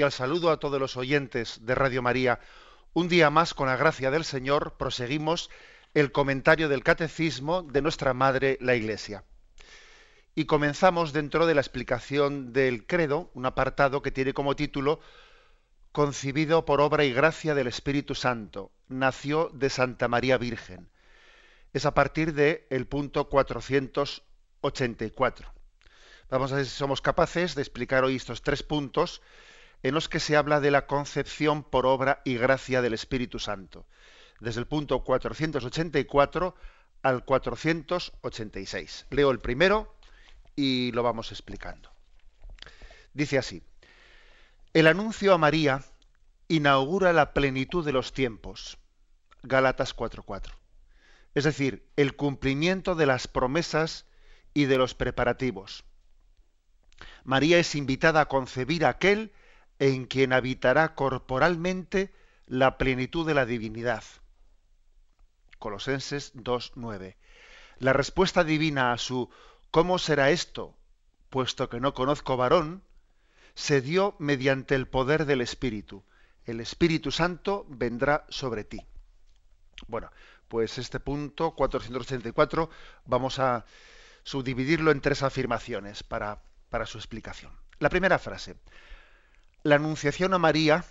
Cordial saludo a todos los oyentes de Radio María. Un día más, con la gracia del Señor, proseguimos el comentario del Catecismo de nuestra Madre, la Iglesia. Y comenzamos dentro de la explicación del credo, un apartado que tiene como título Concibido por obra y gracia del Espíritu Santo, nació de Santa María Virgen. Es a partir del el punto 484. Vamos a ver si somos capaces de explicar hoy estos tres puntos en los que se habla de la concepción por obra y gracia del Espíritu Santo, desde el punto 484 al 486. Leo el primero y lo vamos explicando. Dice así, el anuncio a María inaugura la plenitud de los tiempos. Gálatas 4:4. Es decir, el cumplimiento de las promesas y de los preparativos. María es invitada a concebir aquel en quien habitará corporalmente la plenitud de la divinidad. Colosenses 2.9. La respuesta divina a su ¿cómo será esto? puesto que no conozco varón, se dio mediante el poder del Espíritu. El Espíritu Santo vendrá sobre ti. Bueno, pues este punto 484 vamos a subdividirlo en tres afirmaciones para, para su explicación. La primera frase, la Anunciación a María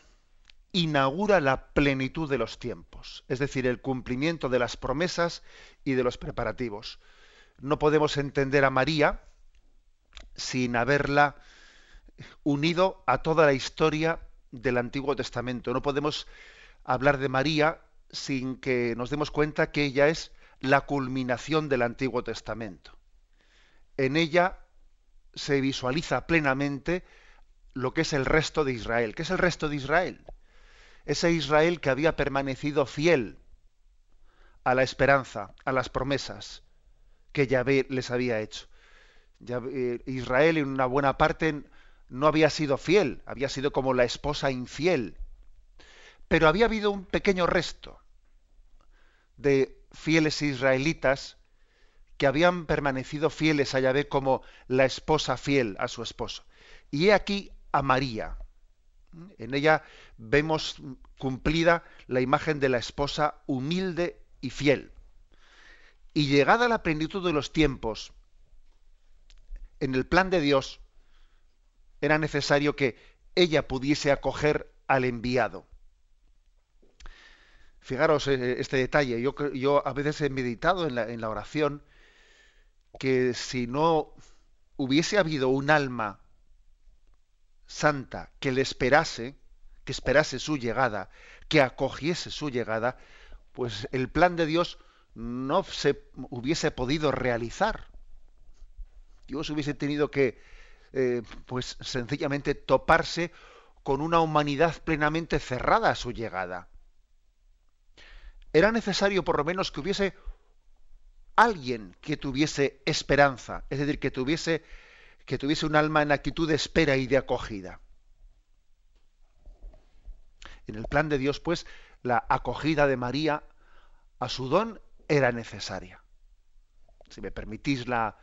inaugura la plenitud de los tiempos, es decir, el cumplimiento de las promesas y de los preparativos. No podemos entender a María sin haberla unido a toda la historia del Antiguo Testamento. No podemos hablar de María sin que nos demos cuenta que ella es la culminación del Antiguo Testamento. En ella se visualiza plenamente lo que es el resto de Israel. ¿Qué es el resto de Israel? Ese Israel que había permanecido fiel a la esperanza, a las promesas que Yahvé les había hecho. Eh, Israel en una buena parte no había sido fiel, había sido como la esposa infiel. Pero había habido un pequeño resto de fieles israelitas que habían permanecido fieles a Yahvé como la esposa fiel a su esposo. Y he aquí a María. En ella vemos cumplida la imagen de la esposa humilde y fiel. Y llegada la plenitud de los tiempos, en el plan de Dios, era necesario que ella pudiese acoger al enviado. Fijaros eh, este detalle. Yo, yo a veces he meditado en la, en la oración que si no hubiese habido un alma santa que le esperase, que esperase su llegada, que acogiese su llegada, pues el plan de Dios no se hubiese podido realizar. Dios hubiese tenido que, eh, pues sencillamente toparse con una humanidad plenamente cerrada a su llegada. Era necesario por lo menos que hubiese alguien que tuviese esperanza, es decir, que tuviese que tuviese un alma en actitud de espera y de acogida. En el plan de Dios, pues, la acogida de María a su don era necesaria. Si me permitís la,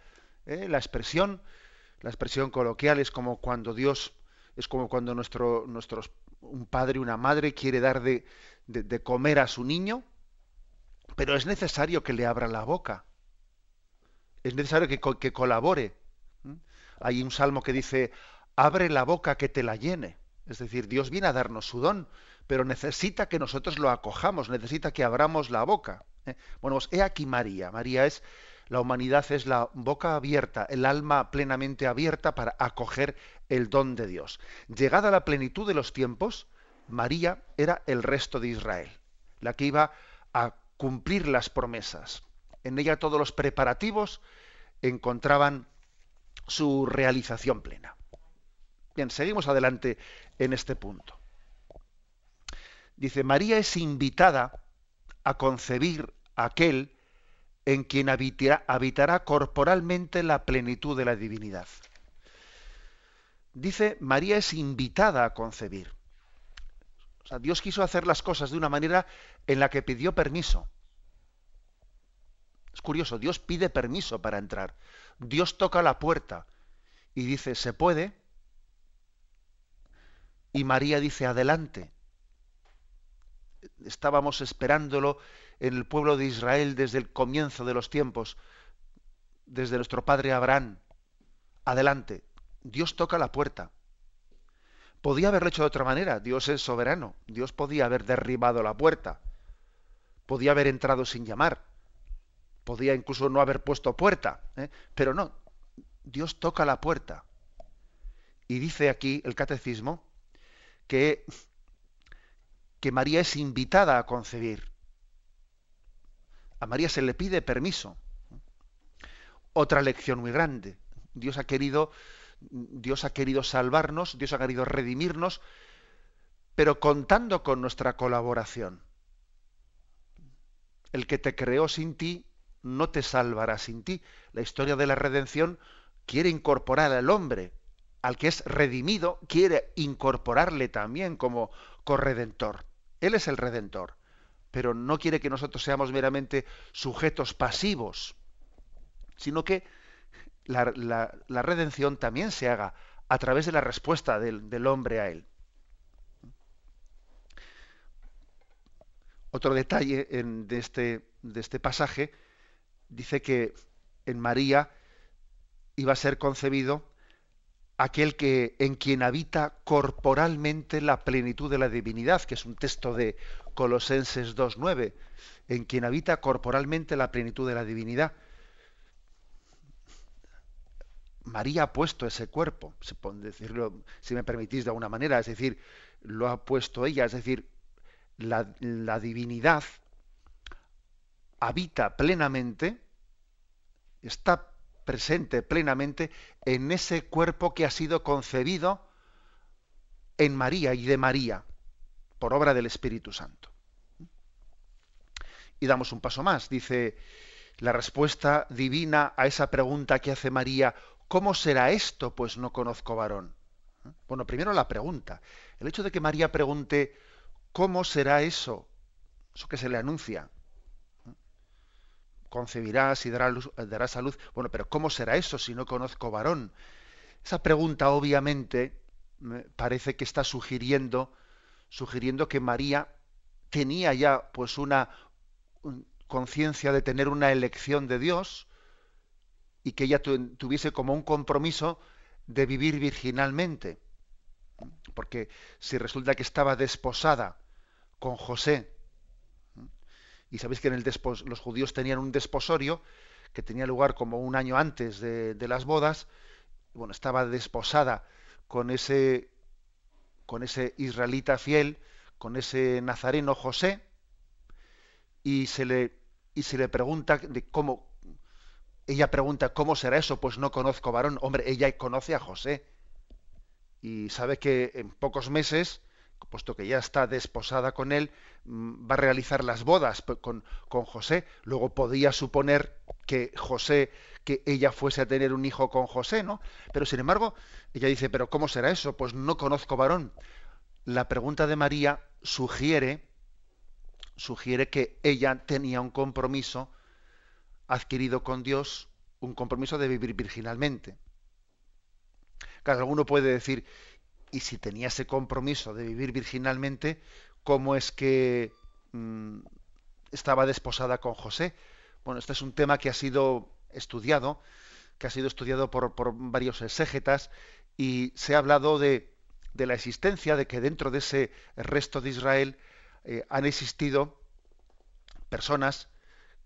eh, la expresión, la expresión coloquial es como cuando Dios, es como cuando nuestro, nuestros, un padre, una madre quiere dar de, de comer a su niño, pero es necesario que le abra la boca. Es necesario que, que colabore hay un salmo que dice, abre la boca que te la llene. Es decir, Dios viene a darnos su don, pero necesita que nosotros lo acojamos, necesita que abramos la boca. ¿eh? Bueno, pues he aquí María. María es, la humanidad es la boca abierta, el alma plenamente abierta para acoger el don de Dios. Llegada la plenitud de los tiempos, María era el resto de Israel, la que iba a cumplir las promesas. En ella todos los preparativos encontraban su realización plena. Bien, seguimos adelante en este punto. Dice, María es invitada a concebir aquel en quien habitará, corporalmente la plenitud de la divinidad. Dice, María es invitada a concebir. O sea, Dios quiso hacer las cosas de una manera en la que pidió permiso. Es curioso, Dios pide permiso para entrar. Dios toca la puerta y dice, ¿se puede? Y María dice, adelante. Estábamos esperándolo en el pueblo de Israel desde el comienzo de los tiempos, desde nuestro padre Abraham. Adelante. Dios toca la puerta. Podía haberlo hecho de otra manera. Dios es soberano. Dios podía haber derribado la puerta. Podía haber entrado sin llamar. Podía incluso no haber puesto puerta. ¿eh? Pero no. Dios toca la puerta. Y dice aquí el catecismo que, que María es invitada a concebir. A María se le pide permiso. Otra lección muy grande. Dios ha querido, Dios ha querido salvarnos, Dios ha querido redimirnos, pero contando con nuestra colaboración. El que te creó sin ti no te salvará sin ti. La historia de la redención quiere incorporar al hombre, al que es redimido, quiere incorporarle también como corredentor. Él es el redentor pero no quiere que nosotros seamos meramente sujetos pasivos, sino que la, redención también se haga a través de la respuesta del, hombre a él. Otro detalle de, este, de este pasaje dice que en María iba a ser concebido aquel que en quien habita corporalmente la plenitud de la divinidad, que es un texto de Colosenses 2.9, en quien habita corporalmente la plenitud de la divinidad. María ha puesto ese cuerpo, decirlo, si me permitís de alguna manera, es decir, lo ha puesto ella, es decir, la divinidad habita plenamente, está presente plenamente en ese cuerpo que ha sido concebido en María y de María, por obra del Espíritu Santo. Y damos un paso más, dice la respuesta divina a esa pregunta que hace María, ¿cómo será esto? Pues no conozco varón. Bueno, primero la pregunta. El hecho de que María pregunte, ¿cómo será eso? Eso que se le anuncia concebirás y darás salud. Bueno, pero ¿cómo será eso si no conozco varón? Esa pregunta obviamente parece que está sugiriendo, sugiriendo que María tenía ya pues una conciencia de tener una elección de Dios y que ella tuviese como un compromiso de vivir virginalmente. Porque si resulta que estaba desposada con José, y sabéis que en el los judíos tenían un desposorio que tenía lugar como un año antes de, las bodas. Bueno, estaba desposada con ese, con ese israelita fiel, con ese nazareno José, y se le, y se le pregunta de cómo, ella pregunta, ¿cómo será eso? Pues no conozco varón. Hombre, ella conoce a José. Y sabe que en pocos meses puesto que ya está desposada con él, mm, va a realizar las bodas con, con, José. Luego podía suponer que José, que ella fuese a tener un hijo con José, ¿no? Pero sin embargo, ella dice, ¿pero cómo será eso? Pues no conozco varón. La pregunta de María sugiere, sugiere que ella tenía un compromiso adquirido con Dios, un compromiso de vivir virginalmente. Claro, alguno puede decir, y si tenía ese compromiso de vivir virginalmente, ¿cómo es que mm, estaba desposada con José? Bueno, este es un tema que ha sido estudiado, que ha sido estudiado por, varios exégetas, y se ha hablado de, la existencia de que dentro de ese resto de Israel eh, han existido personas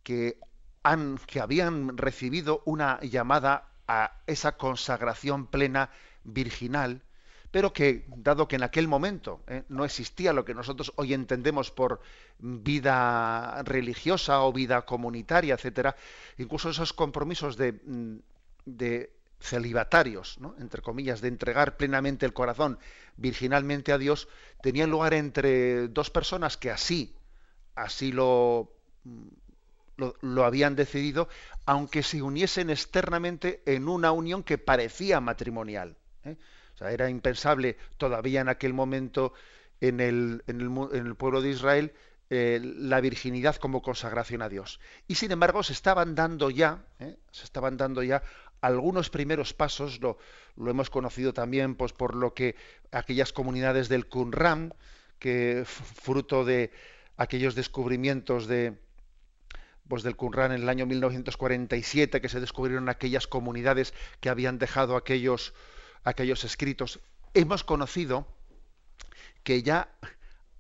que, han, que habían recibido una llamada a esa consagración plena virginal, pero que, dado que en aquel momento ¿eh? no existía lo que nosotros hoy entendemos por vida religiosa o vida comunitaria, etcétera, incluso esos compromisos de, mm, de celibatarios, entre comillas, de entregar plenamente el corazón virginalmente a Dios, tenían lugar entre dos personas que así, así lo, lo, habían decidido, aunque se uniesen externamente en una unión que parecía matrimonial. ¿eh? Era impensable todavía en aquel momento en el, en el, pueblo de Israel eh, la virginidad como consagración a Dios. Y sin embargo se estaban dando ya, ¿eh? se estaban dando ya algunos primeros pasos, lo, lo, hemos conocido también pues, por lo que aquellas comunidades del Qumran, que fruto de aquellos descubrimientos de, pues del Qumran en el año 1947, que se descubrieron aquellas comunidades que habían dejado aquellos, aquellos escritos, hemos conocido que ya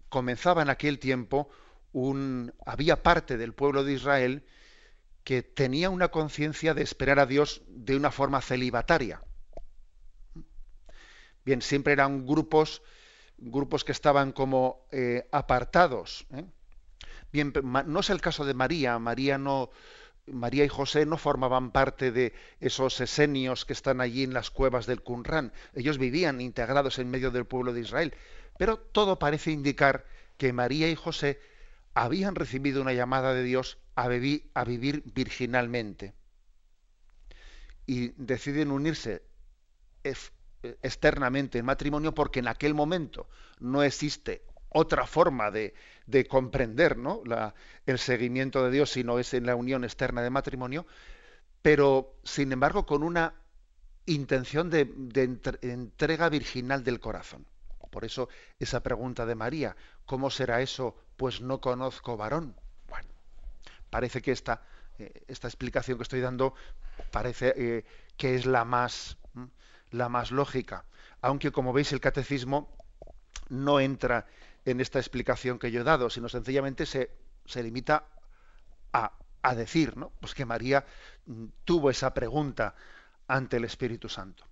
comenzaba en aquel tiempo un, había parte del pueblo de Israel que tenía una conciencia de esperar a Dios de una forma celibataria. Bien, siempre eran grupos, grupos que estaban como eh, apartados. ¿eh? Bien, no es el caso de María. María no, María y José no formaban parte de esos esenios que están allí en las cuevas del Qumran. Ellos vivían integrados en medio del pueblo de Israel. Pero todo parece indicar que María y José habían recibido una llamada de Dios a, a vivir virginalmente. Y deciden unirse externamente en matrimonio porque en aquel momento no existe otra forma de, comprender ¿no? el seguimiento de Dios, sino es en la unión externa de matrimonio, pero sin embargo con una intención de, entrega virginal del corazón. Por eso esa pregunta de María, ¿cómo será eso? Pues no conozco varón. Bueno, parece que esta, eh, esta explicación que estoy dando parece eh, que es la más, la más lógica. Aunque como veis el catecismo no entra en esta explicación que yo he dado, sino sencillamente se, se limita a, a, decir ¿no? pues que María mm, tuvo esa pregunta ante el Espíritu Santo,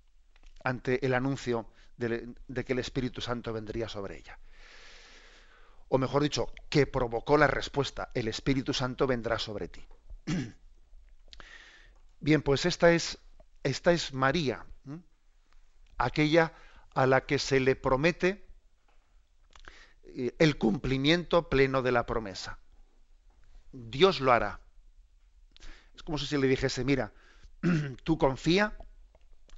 ante el anuncio de, que el Espíritu Santo vendría sobre ella. O mejor dicho, que provocó la respuesta, el Espíritu Santo vendrá sobre ti. Bien, pues esta es, esta es María, aquella a la que se le promete el cumplimiento pleno de la promesa. Dios lo hará. Es como si le dijese, mira, tú confía,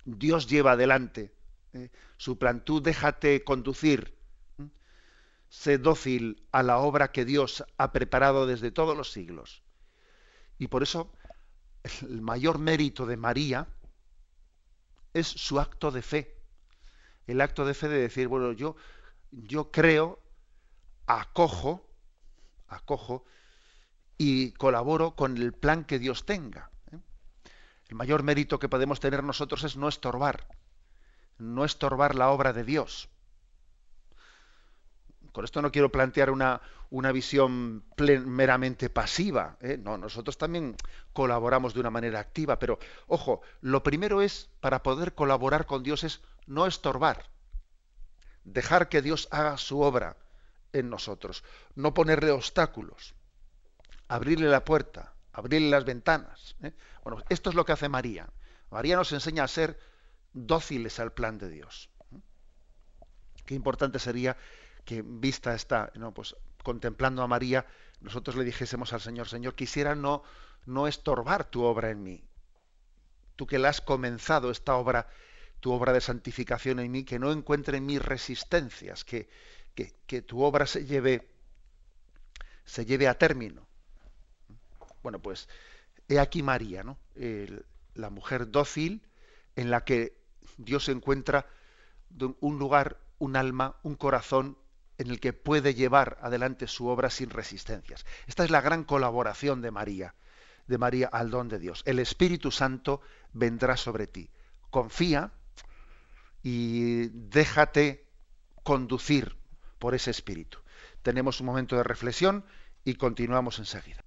Dios lleva adelante eh, su plan, tú déjate conducir, sé dócil a la obra que Dios ha preparado desde todos los siglos. Y por eso el mayor mérito de María es su acto de fe. El acto de fe de decir, bueno, yo, yo creo acojo, acojo y colaboro con el plan que Dios tenga. ¿eh? El mayor mérito que podemos tener nosotros es no estorbar, no estorbar la obra de Dios. Con esto no quiero plantear una, una visión meramente pasiva. ¿eh? No, nosotros también colaboramos de una manera activa, pero ojo, lo primero es, para poder colaborar con Dios, es no estorbar, dejar que Dios haga su obra en nosotros, no ponerle obstáculos, abrirle la puerta, abrirle las ventanas. ¿eh? Bueno, esto es lo que hace María. María nos enseña a ser dóciles al plan de Dios. ¿eh? Qué importante sería que vista esta, ¿no? pues contemplando a María, nosotros le dijésemos al Señor, Señor, quisiera no, no estorbar tu obra en mí. Tú que la has comenzado esta obra, tu obra de santificación en mí, que no encuentre en mí resistencias, que, que, tu obra se lleve, se lleve a término. Bueno, pues he aquí María, ¿no? la mujer dócil en la que Dios encuentra un lugar, un alma, un corazón en el que puede llevar adelante su obra sin resistencias. Esta es la gran colaboración de María, de María al don de Dios. El Espíritu Santo vendrá sobre ti. Confía y déjate conducir por ese espíritu. Tenemos un momento de reflexión y continuamos enseguida.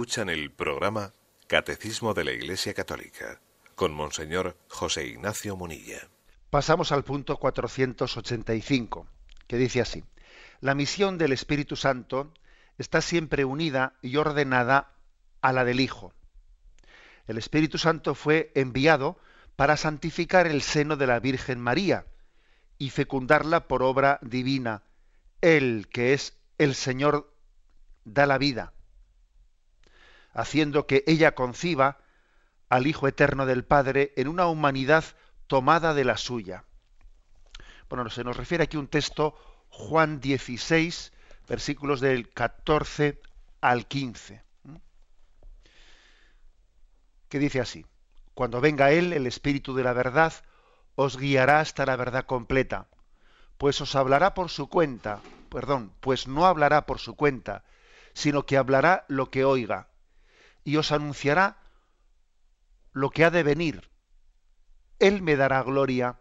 Escuchan el programa Catecismo de la Iglesia Católica con Monseñor José Ignacio Munilla. Pasamos al punto 485, que dice así. La misión del Espíritu Santo está siempre unida y ordenada a la del Hijo. El Espíritu Santo fue enviado para santificar el seno de la Virgen María y fecundarla por obra divina. Él, que es el Señor, da la vida haciendo que ella conciba al Hijo Eterno del Padre en una humanidad tomada de la suya. Bueno, se nos refiere aquí un texto, Juan 16, versículos del 14 al 15, que dice así, Cuando venga Él, el Espíritu de la verdad, os guiará hasta la verdad completa, pues os hablará por su cuenta, perdón, pues no hablará por su cuenta, sino que hablará lo que oiga y os anunciará lo que ha de venir. Él me dará gloria,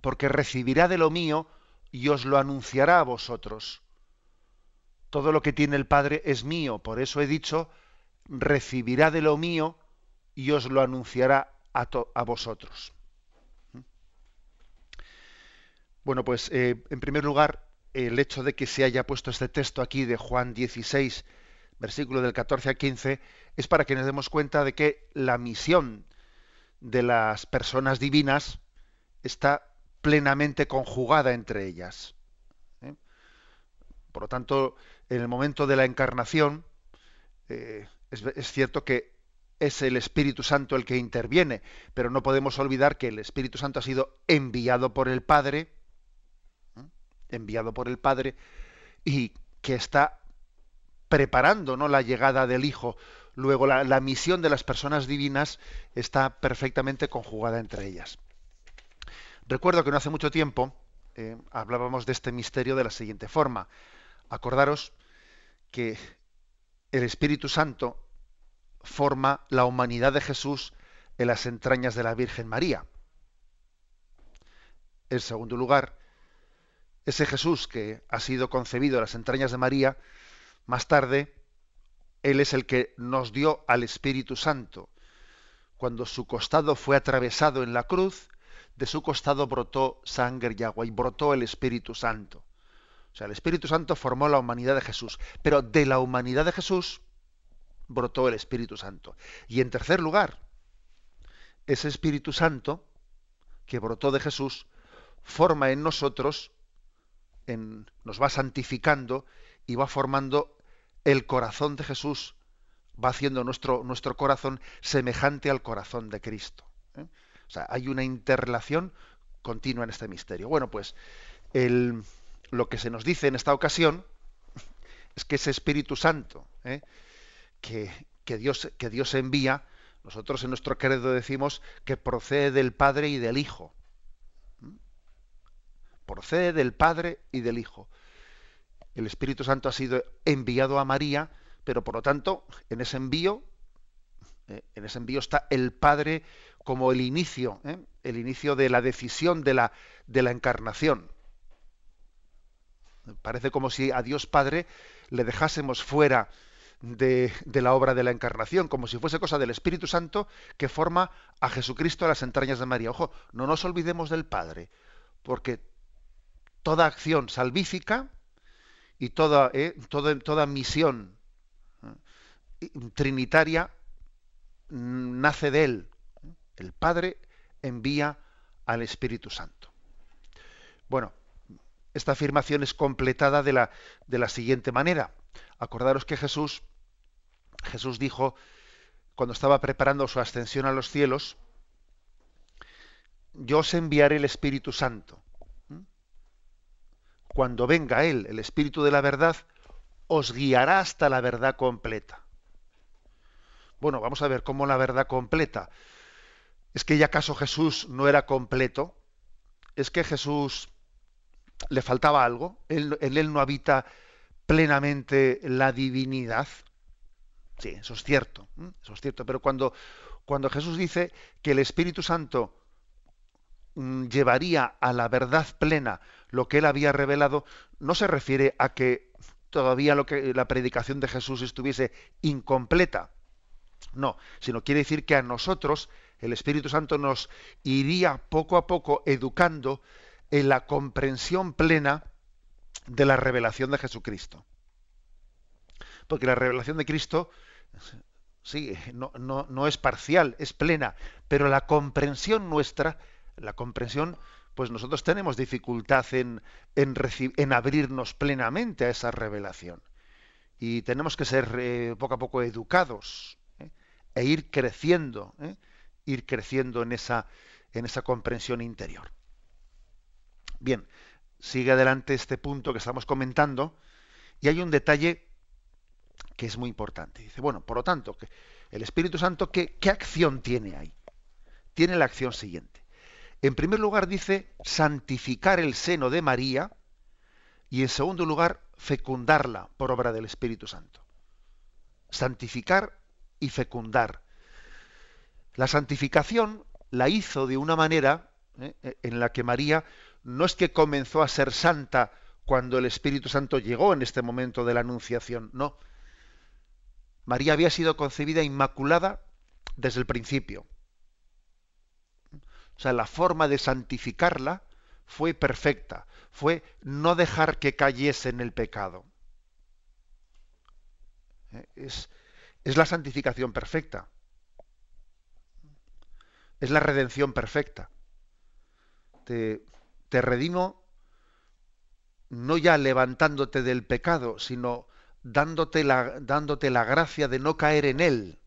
porque recibirá de lo mío y os lo anunciará a vosotros. Todo lo que tiene el Padre es mío, por eso he dicho, recibirá de lo mío y os lo anunciará a, vosotros. Bueno, pues eh, en primer lugar, el hecho de que se haya puesto este texto aquí de Juan 16, versículo del 14 al 15, es para que nos demos cuenta de que la misión de las personas divinas está plenamente conjugada entre ellas. ¿eh? Por lo tanto, en el momento de la encarnación, eh, es, cierto que es el Espíritu Santo el que interviene, pero no podemos olvidar que el Espíritu Santo ha sido enviado por el Padre, ¿eh? enviado por el Padre, y que está preparando ¿no? la llegada del Hijo. Luego la, misión de las personas divinas está perfectamente conjugada entre ellas. Recuerdo que no hace mucho tiempo eh, hablábamos de este misterio de la siguiente forma. Acordaros que el Espíritu Santo forma la humanidad de Jesús en las entrañas de la Virgen María. En segundo lugar, ese Jesús que ha sido concebido en las entrañas de María más tarde, Él es el que nos dio al Espíritu Santo. Cuando su costado fue atravesado en la cruz, de su costado brotó sangre y agua y brotó el Espíritu Santo. O sea, el Espíritu Santo formó la humanidad de Jesús, pero de la humanidad de Jesús brotó el Espíritu Santo. Y en tercer lugar, ese Espíritu Santo que brotó de Jesús forma en nosotros, en, nos va santificando y va formando el corazón de Jesús, va haciendo nuestro, nuestro corazón semejante al corazón de Cristo. ¿eh? O sea, hay una interrelación continua en este misterio. Bueno, pues el, lo que se nos dice en esta ocasión es que ese Espíritu Santo ¿eh? que, que, Dios, que Dios envía, nosotros en nuestro credo decimos que procede del Padre y del Hijo. ¿eh? Procede del Padre y del Hijo el Espíritu Santo ha sido enviado a María, pero por lo tanto, en ese envío, eh, en ese envío está el Padre como el inicio, eh, el inicio de la decisión de la, de la encarnación. Parece como si a Dios Padre le dejásemos fuera de, de, la obra de la encarnación, como si fuese cosa del Espíritu Santo que forma a Jesucristo a las entrañas de María. Ojo, no nos olvidemos del Padre, porque toda acción salvífica y toda, eh, toda, toda misión eh, trinitaria nace de él. El Padre envía al Espíritu Santo. Bueno, esta afirmación es completada de la, de la siguiente manera. Acordaros que Jesús, Jesús dijo, cuando estaba preparando su ascensión a los cielos, yo os enviaré el Espíritu Santo cuando venga Él, el Espíritu de la verdad, os guiará hasta la verdad completa. Bueno, vamos a ver cómo la verdad completa. ¿Es que ya acaso Jesús no era completo? ¿Es que Jesús le faltaba algo? ¿En él no habita plenamente la divinidad? Sí, eso es cierto, eso es cierto. Pero cuando, cuando Jesús dice que el Espíritu Santo llevaría a la verdad plena lo que él había revelado no se refiere a que todavía lo que la predicación de Jesús estuviese incompleta. No, sino quiere decir que a nosotros el Espíritu Santo nos iría poco a poco educando en la comprensión plena de la revelación de Jesucristo. Porque la revelación de Cristo, sí, no, no, es parcial, es plena, pero la comprensión nuestra, la comprensión, pues nosotros tenemos dificultad en, en, abrirnos plenamente a esa revelación. Y tenemos que ser eh, poco a poco educados ¿eh? e ir creciendo, ¿eh? ir creciendo en esa, en esa comprensión interior. Bien, sigue adelante este punto que estamos comentando y hay un detalle que es muy importante. Dice, bueno, por lo tanto, el Espíritu Santo, ¿qué, ¿qué acción tiene ahí? Tiene la acción siguiente. En primer lugar dice santificar el seno de María y en segundo lugar fecundarla por obra del Espíritu Santo. Santificar y fecundar. La santificación la hizo de una manera ¿eh? en la que María no es que comenzó a ser santa cuando el Espíritu Santo llegó en este momento de la Anunciación, no. María había sido concebida inmaculada desde el principio. O sea, la forma de santificarla fue perfecta, fue no dejar que cayese en el pecado. ¿Eh? Es, es la santificación perfecta. Es la redención perfecta. Te, te redimo no ya levantándote del pecado, sino dándote la, dándote la gracia de no caer en él.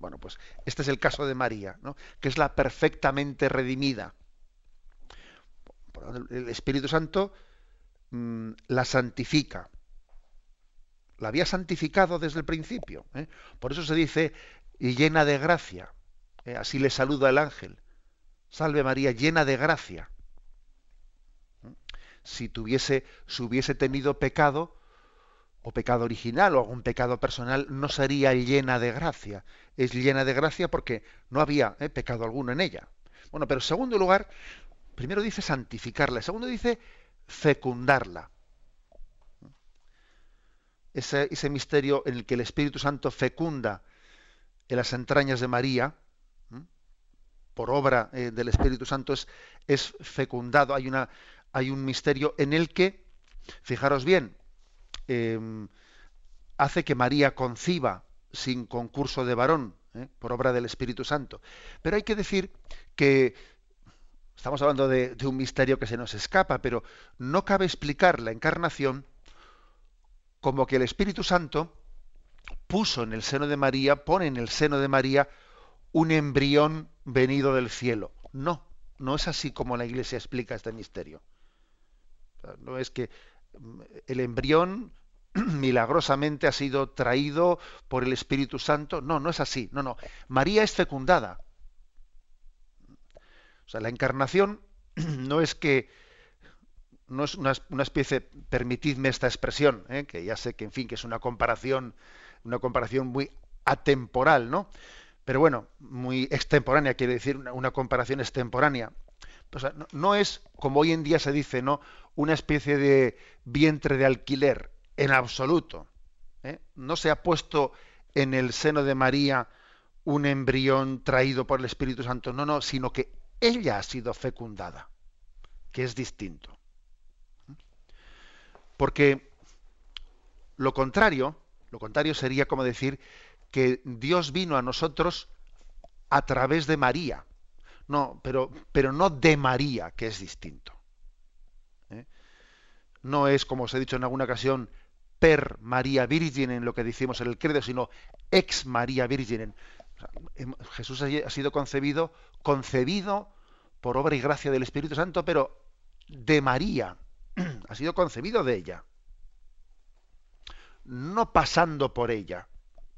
Bueno, pues este es el caso de María, ¿no? que es la perfectamente redimida. El Espíritu Santo mm, la santifica. La había santificado desde el principio. ¿eh? Por eso se dice, llena de gracia. ¿eh? Así le saluda el ángel. Salve María, llena de gracia. Si tuviese, si hubiese tenido pecado, o pecado original, o algún pecado personal, no sería llena de gracia. Es llena de gracia porque no había eh, pecado alguno en ella. Bueno, pero en segundo lugar, primero dice santificarla, segundo dice fecundarla. Ese, ese, misterio en el que el Espíritu Santo fecunda en las entrañas de María, por obra eh, del Espíritu Santo es, es fecundado. Hay, una, hay un misterio en el que, fijaros bien, em, hace que María conciba sin concurso de varón, eh, por obra del Espíritu Santo. Pero hay que decir que estamos hablando de, un misterio que se nos escapa, pero no cabe explicar la encarnación como que el Espíritu Santo puso en el seno de María, pone en el seno de María un embrión venido del cielo. No, no es así como la Iglesia explica este misterio. No es que el embrión milagrosamente ha sido traído por el Espíritu Santo. No, no es así. No, no. María es fecundada. O sea, la encarnación no es que no es una, especie, permitidme esta expresión, ¿eh? que ya sé que en fin que es una comparación, una comparación muy atemporal, ¿no? pero bueno, muy extemporánea, quiere decir una, comparación extemporánea. No, es, como hoy en día se dice, ¿no? una especie de vientre de alquiler, en absoluto. ¿eh? No se ha puesto en el seno de María un embrión traído por el Espíritu Santo, no, no, sino que ella ha sido fecundada, que es distinto. Porque lo contrario, lo contrario sería como decir que Dios vino a nosotros a través de María. No, pero, pero no de María, que es distinto. ¿eh? No es, como os he dicho en alguna ocasión, per María Virgen en lo que decimos en el credo, sino ex María Virgen. Em, Jesús ha sido concebido, concebido por obra y gracia del Espíritu Santo, pero de María. Ha sido concebido de ella. No pasando por ella.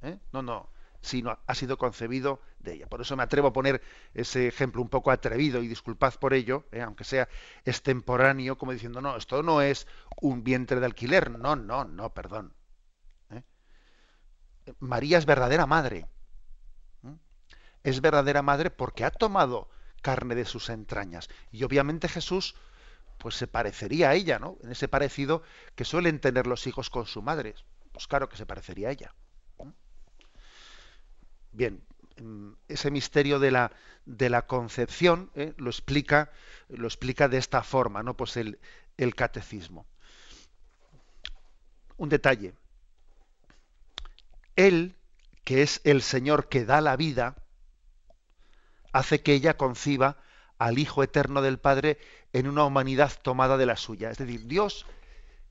¿eh? No, no, sino ha sido concebido de ella. Por eso me atrevo a poner ese ejemplo un poco atrevido y disculpad por ello, ¿eh? aunque sea extemporáneo, como diciendo, no, esto no es un vientre de alquiler, no, no, no, perdón. ¿eh? María es verdadera madre. Es verdadera madre porque ha tomado carne de sus entrañas. Y obviamente Jesús pues se parecería a ella, ¿no? En ese parecido que suelen tener los hijos con su madre. Pues claro que se parecería a ella. Bien, mm, ese misterio de la, de la concepción ¿eh? lo, explica, lo explica de esta forma, ¿no? Pues el, el catecismo. Un detalle. Él, que es el Señor que da la vida, hace que ella conciba al Hijo Eterno del Padre en una humanidad tomada de la suya. Es decir, Dios,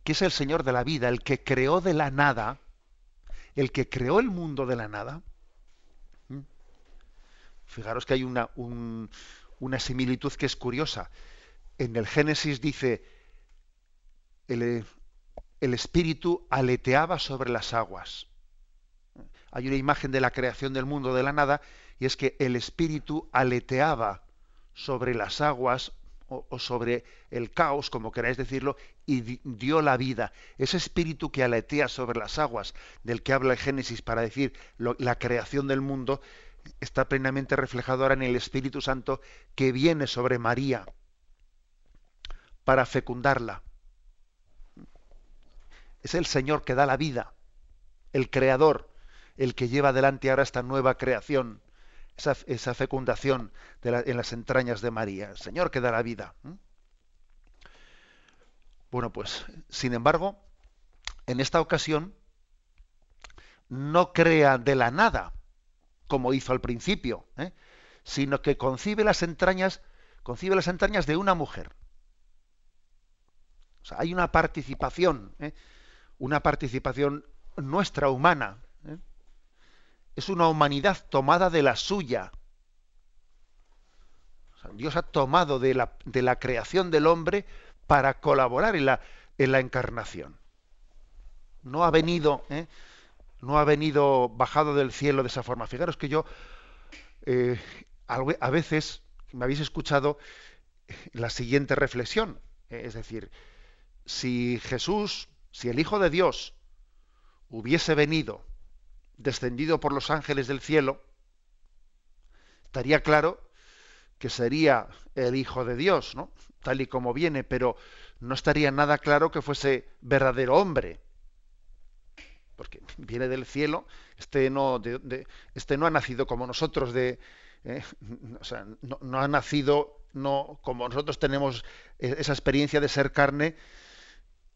que es el Señor de la vida, el que creó de la nada, el que creó el mundo de la nada. Fijaros que hay una, una similitud que es curiosa. En el Génesis dice, el, el Espíritu aleteaba sobre las aguas. Hay una imagen de la creación del mundo de la nada y es que el Espíritu aleteaba sobre las aguas o, sobre el caos, como queráis decirlo, y dio la vida. Ese espíritu que aletea sobre las aguas, del que habla el Génesis para decir la creación del mundo, está plenamente reflejado ahora en el Espíritu Santo que viene sobre María para fecundarla. Es el Señor que da la vida, el Creador, el que lleva adelante ahora esta nueva creación esa, fecundación en las entrañas de María, el Señor que da la vida. Bueno, pues, sin embargo, en esta ocasión no crea de la nada, como hizo al principio, ¿eh? sino que concibe las entrañas, concibe las entrañas de una mujer. O sea, hay una participación, ¿eh? una participación nuestra humana, es una humanidad tomada de la suya. Dios ha tomado de la, de la, creación del hombre para colaborar en la, en la encarnación. No ha venido, ¿eh? No ha venido bajado del cielo de esa forma. Fijaros que yo eh, a veces me habéis escuchado la siguiente reflexión, es decir, si Jesús, si el Hijo de Dios hubiese venido descendido por los ángeles del cielo, estaría claro que sería el Hijo de Dios, ¿no? Tal y como viene, pero no estaría nada claro que fuese verdadero hombre. Porque viene del cielo, este no, de, este no ha nacido como nosotros, de, eh, o sea, no, ha nacido no como nosotros tenemos e, esa experiencia de ser carne,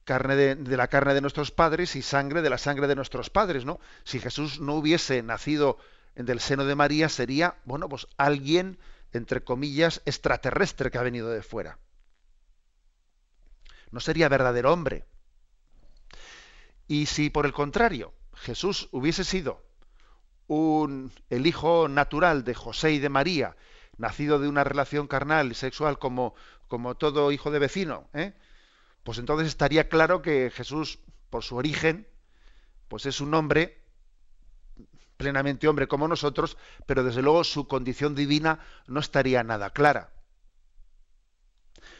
carne de, la carne de nuestros padres y sangre de la sangre de nuestros padres, ¿no? Si Jesús no hubiese nacido del seno de María, sería, bueno, pues alguien, entre comillas, extraterrestre que ha venido de fuera. No sería verdadero hombre. Y si por el contrario, Jesús hubiese sido un, el hijo natural de José y de María, nacido de una relación carnal y sexual como, como todo hijo de vecino, ¿eh? pues entonces estaría claro que Jesús, por su origen, pues es un hombre, plenamente hombre como nosotros, pero desde luego su condición divina no estaría nada clara.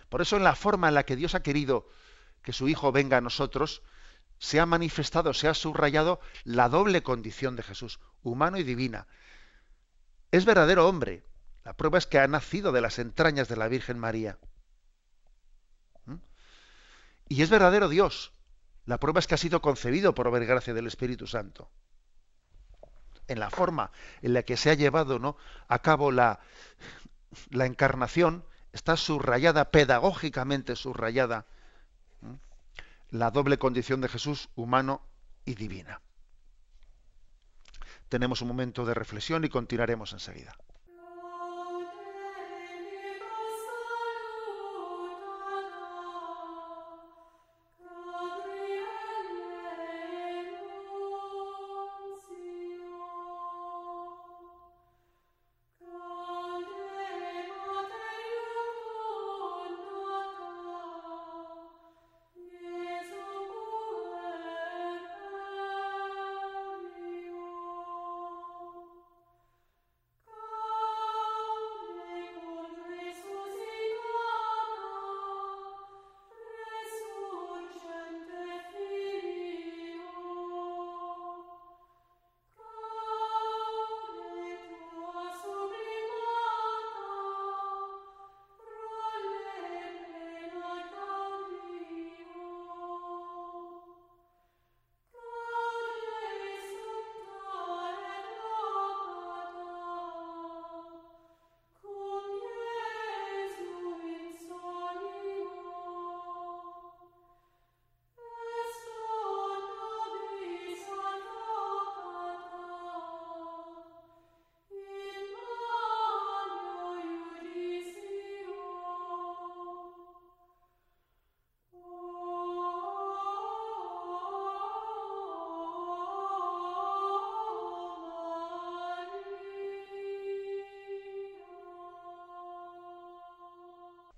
Por eso en la forma en la que Dios ha querido que su Hijo venga a nosotros, se ha manifestado, se ha subrayado la doble condición de Jesús, humano y divina. Es verdadero hombre. La prueba es que ha nacido de las entrañas de la Virgen María. Y es verdadero Dios. La prueba es que ha sido concebido por obra gracia del Espíritu Santo. En la forma en la que se ha llevado ¿no? a cabo la encarnación, está subrayada, pedagógicamente subrayada, la doble condición de Jesús, humano y divina. Tenemos un momento de reflexión y continuaremos enseguida.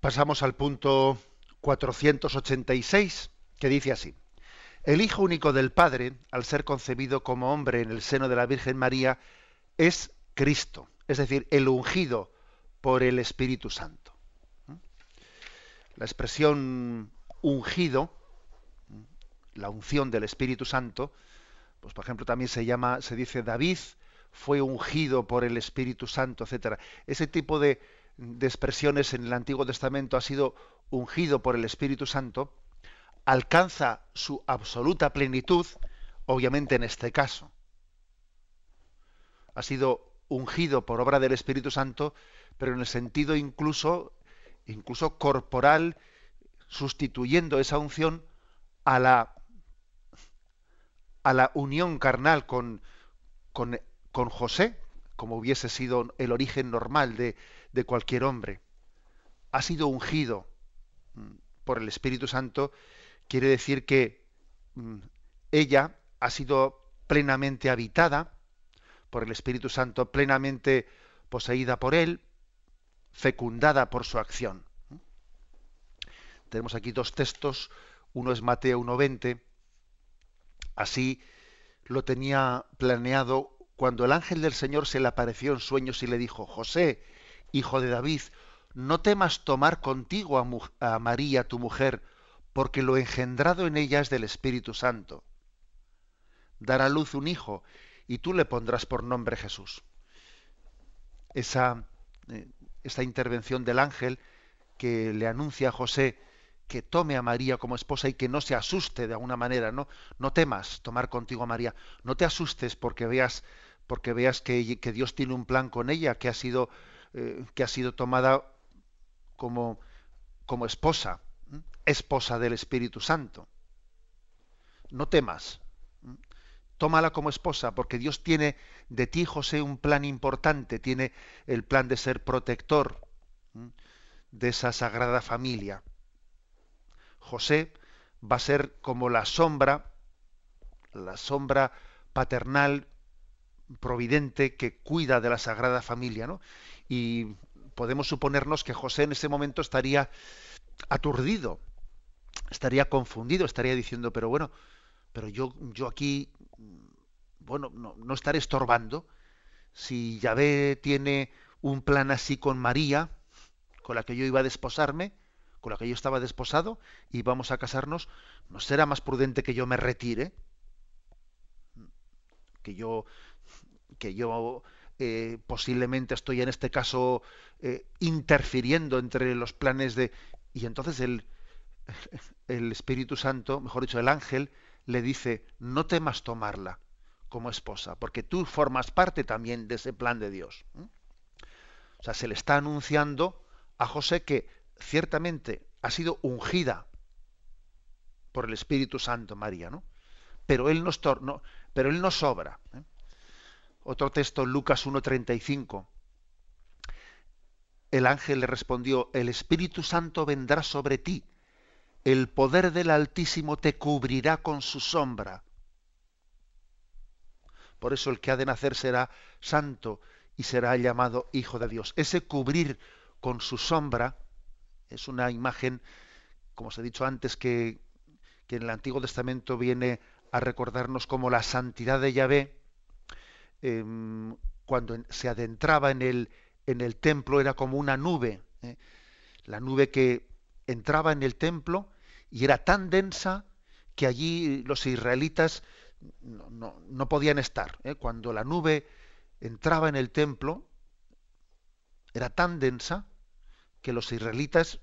Pasamos al punto 486, que dice así. El Hijo único del Padre, al ser concebido como hombre en el seno de la Virgen María, es Cristo, es decir, el ungido por el Espíritu Santo. La expresión ungido, la unción del Espíritu Santo, pues por ejemplo también se llama, se dice David fue ungido por el Espíritu Santo, etcétera. Ese tipo de, de expresiones en el Antiguo Testamento ha sido ungido por el Espíritu Santo, alcanza su absoluta plenitud, obviamente en este caso. Ha sido ungido por obra del Espíritu Santo, pero en el sentido incluso, incluso corporal, sustituyendo esa unción a la, a la unión carnal con, con, con José, como hubiese sido el origen normal de, de cualquier hombre. Ha sido ungido mm, por el Espíritu Santo, quiere decir que mm, ella ha sido plenamente habitada por el Espíritu Santo, plenamente poseída por él, fecundada por su acción. Tenemos aquí dos textos, uno es Mateo 1.20, así lo tenía planeado cuando el ángel del Señor se le apareció en sueños y le dijo, José, hijo de David, no temas tomar contigo a, María, tu mujer, porque lo engendrado en ella es del Espíritu Santo. Dará a luz un hijo, y tú le pondrás por nombre Jesús. Esa, eh, esta intervención del ángel que le anuncia a José que tome a María como esposa y que no se asuste de alguna manera, ¿no? No temas tomar contigo a María, no te asustes porque veas, porque veas que Dios tiene un plan con ella, que ha sido eh, que ha sido tomada como, como esposa, esposa del Espíritu Santo. No temas, tómala como esposa, porque Dios tiene de ti, José, un plan importante, tiene el plan de ser protector de esa sagrada familia. José va a ser como la sombra, la sombra paternal providente que cuida de la sagrada familia, ¿no? Y podemos suponernos que José en ese momento estaría aturdido, estaría confundido, estaría diciendo, pero bueno, pero yo, yo aquí, bueno, no, no estaré estorbando. Si Yahvé tiene un plan así con María, con la que yo iba a desposarme, con la que yo estaba desposado, y vamos a casarnos, ¿no será más prudente que yo me retire? Que yo, que yo eh, posiblemente estoy en este caso eh, interfiriendo entre los planes de... Y entonces el, el Espíritu Santo, mejor dicho, el ángel, le dice, no temas tomarla como esposa, porque tú formas parte también de ese plan de Dios. O sea, se le está anunciando a José que ciertamente ha sido ungida por el Espíritu Santo María, ¿no? Pero él no, no pero él no sobra. ¿eh? Otro texto, Lucas 1.35. El ángel le respondió, el Espíritu Santo vendrá sobre ti, el poder del Altísimo te cubrirá con su sombra. Por eso el que ha de nacer será santo y será llamado Hijo de Dios. Ese cubrir con su sombra es una imagen, como os he dicho antes, que, en el Antiguo Testamento viene a recordarnos como la santidad de Yahvé Em, cuando se adentraba en el, en el templo era como una nube, ¿eh? la nube que entraba en el templo y era tan densa que allí los israelitas no, no, podían estar. ¿eh? Cuando la nube entraba en el templo, era tan densa que los israelitas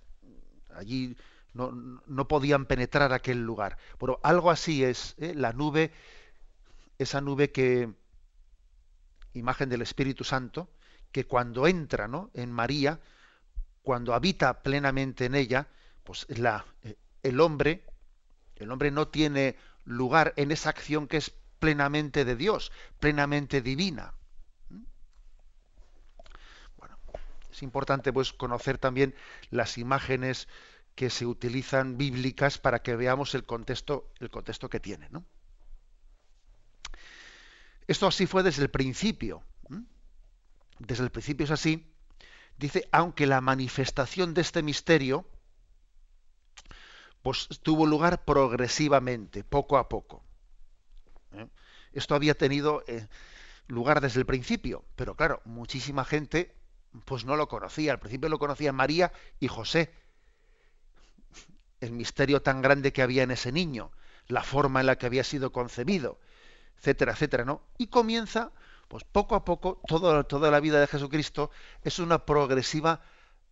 allí no, no podían penetrar aquel lugar. Pero algo así es ¿eh? la nube, esa nube que, imagen del Espíritu Santo, que cuando entra ¿no? en María, cuando habita plenamente en ella, pues la, eh, el hombre, el hombre no tiene lugar en esa acción que es plenamente de Dios, plenamente divina. ¿Mm? Bueno, es importante pues conocer también las imágenes que se utilizan bíblicas para que veamos el contexto, el contexto que tiene, ¿no? Esto así fue desde el principio. Desde el principio es así. dice, aunque la manifestación de este misterio pues tuvo lugar progresivamente, poco a poco. ¿eh? Esto había tenido eh, lugar desde el principio, pero claro, muchísima gente pues no lo conocía. Al principio lo conocían María y José. El misterio tan grande que había en ese niño, la forma en la que había sido concebido, etcétera, etcétera, ¿no? Y comienza, pues poco a poco, toda la vida de Jesucristo es una progresiva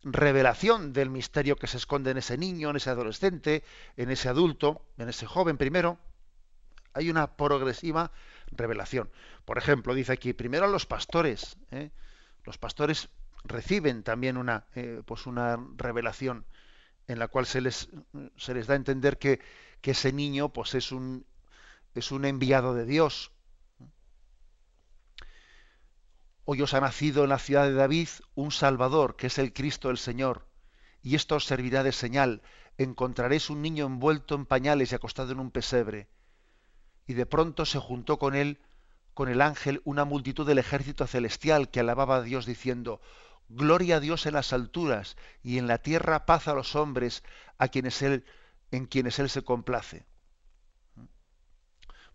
revelación del misterio que se esconde en ese niño, en ese adolescente, en ese adulto, en ese joven primero. Hay una progresiva revelación. Por ejemplo, dice aquí, primero a los pastores. ¿eh? Los pastores reciben también una, eh, pues una revelación en la cual se les, se les da a entender que, que ese niño pues es un, es un enviado de Dios, Hoy os ha nacido en la ciudad de David un Salvador, que es el Cristo el Señor. Y esto os servirá de señal. Encontraréis un niño envuelto en pañales y acostado en un pesebre. Y de pronto se juntó con él, con el ángel, una multitud del ejército celestial que alababa a Dios diciendo, Gloria a Dios en las alturas y en la tierra paz a los hombres a quienes él, en quienes Él se complace.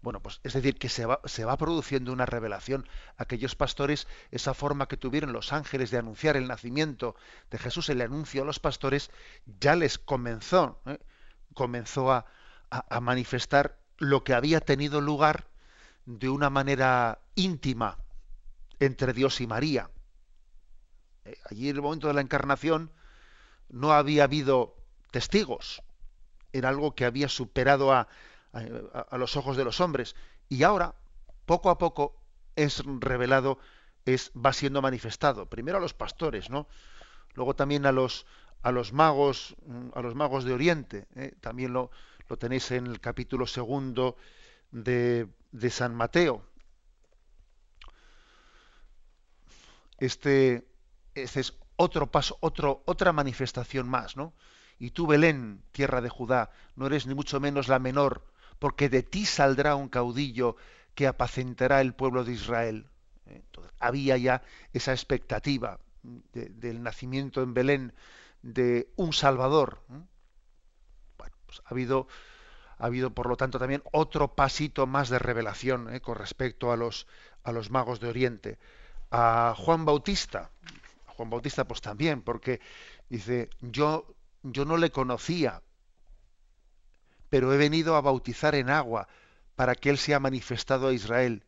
Bueno, pues es decir, que se va, se va produciendo una revelación. Aquellos pastores, esa forma que tuvieron los ángeles de anunciar el nacimiento de Jesús, el anuncio a los pastores, ya les comenzó, ¿eh? comenzó a, manifestar lo que había tenido lugar de una manera íntima entre Dios y María. Eh, allí en el momento de la encarnación no había habido testigos, era algo que había superado a, a, los ojos de los hombres. Y ahora, poco a poco, es revelado, es, va siendo manifestado. Primero a los pastores, ¿no? Luego también a los, a los magos, mm, a los magos de Oriente. ¿eh? También lo, lo, tenéis en el capítulo segundo de, de San Mateo. Este, este es otro paso, otro, otra manifestación más, ¿no? Y tú, Belén, tierra de Judá, no eres ni mucho menos la menor porque de ti saldrá un caudillo que apacentará el pueblo de Israel. ¿eh? había ya esa expectativa del nacimiento en Belén de un Salvador. ¿eh? Bueno, pues ha habido, ha habido, por lo tanto, también otro pasito más de revelación ¿eh? con respecto a los, a los magos de Oriente. A Juan Bautista, a Juan Bautista, pues también, porque dice, yo, yo no le conocía, pero he venido a bautizar en agua para que Él sea manifestado a Israel.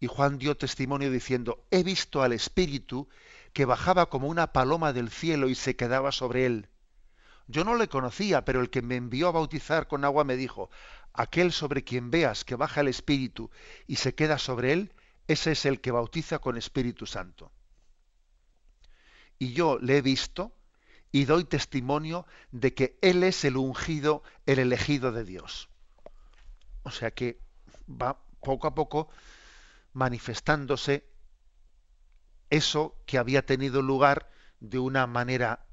Y Juan dio testimonio diciendo, he visto al Espíritu que bajaba como una paloma del cielo y se quedaba sobre él. Yo no le conocía, pero el que me envió a bautizar con agua me dijo, aquel sobre quien veas que baja el Espíritu y se queda sobre él, ese es el que bautiza con Espíritu Santo. Y yo le he visto y doy testimonio de que Él es el ungido, el elegido de Dios. O sea que va poco a poco manifestándose eso que había tenido lugar de una manera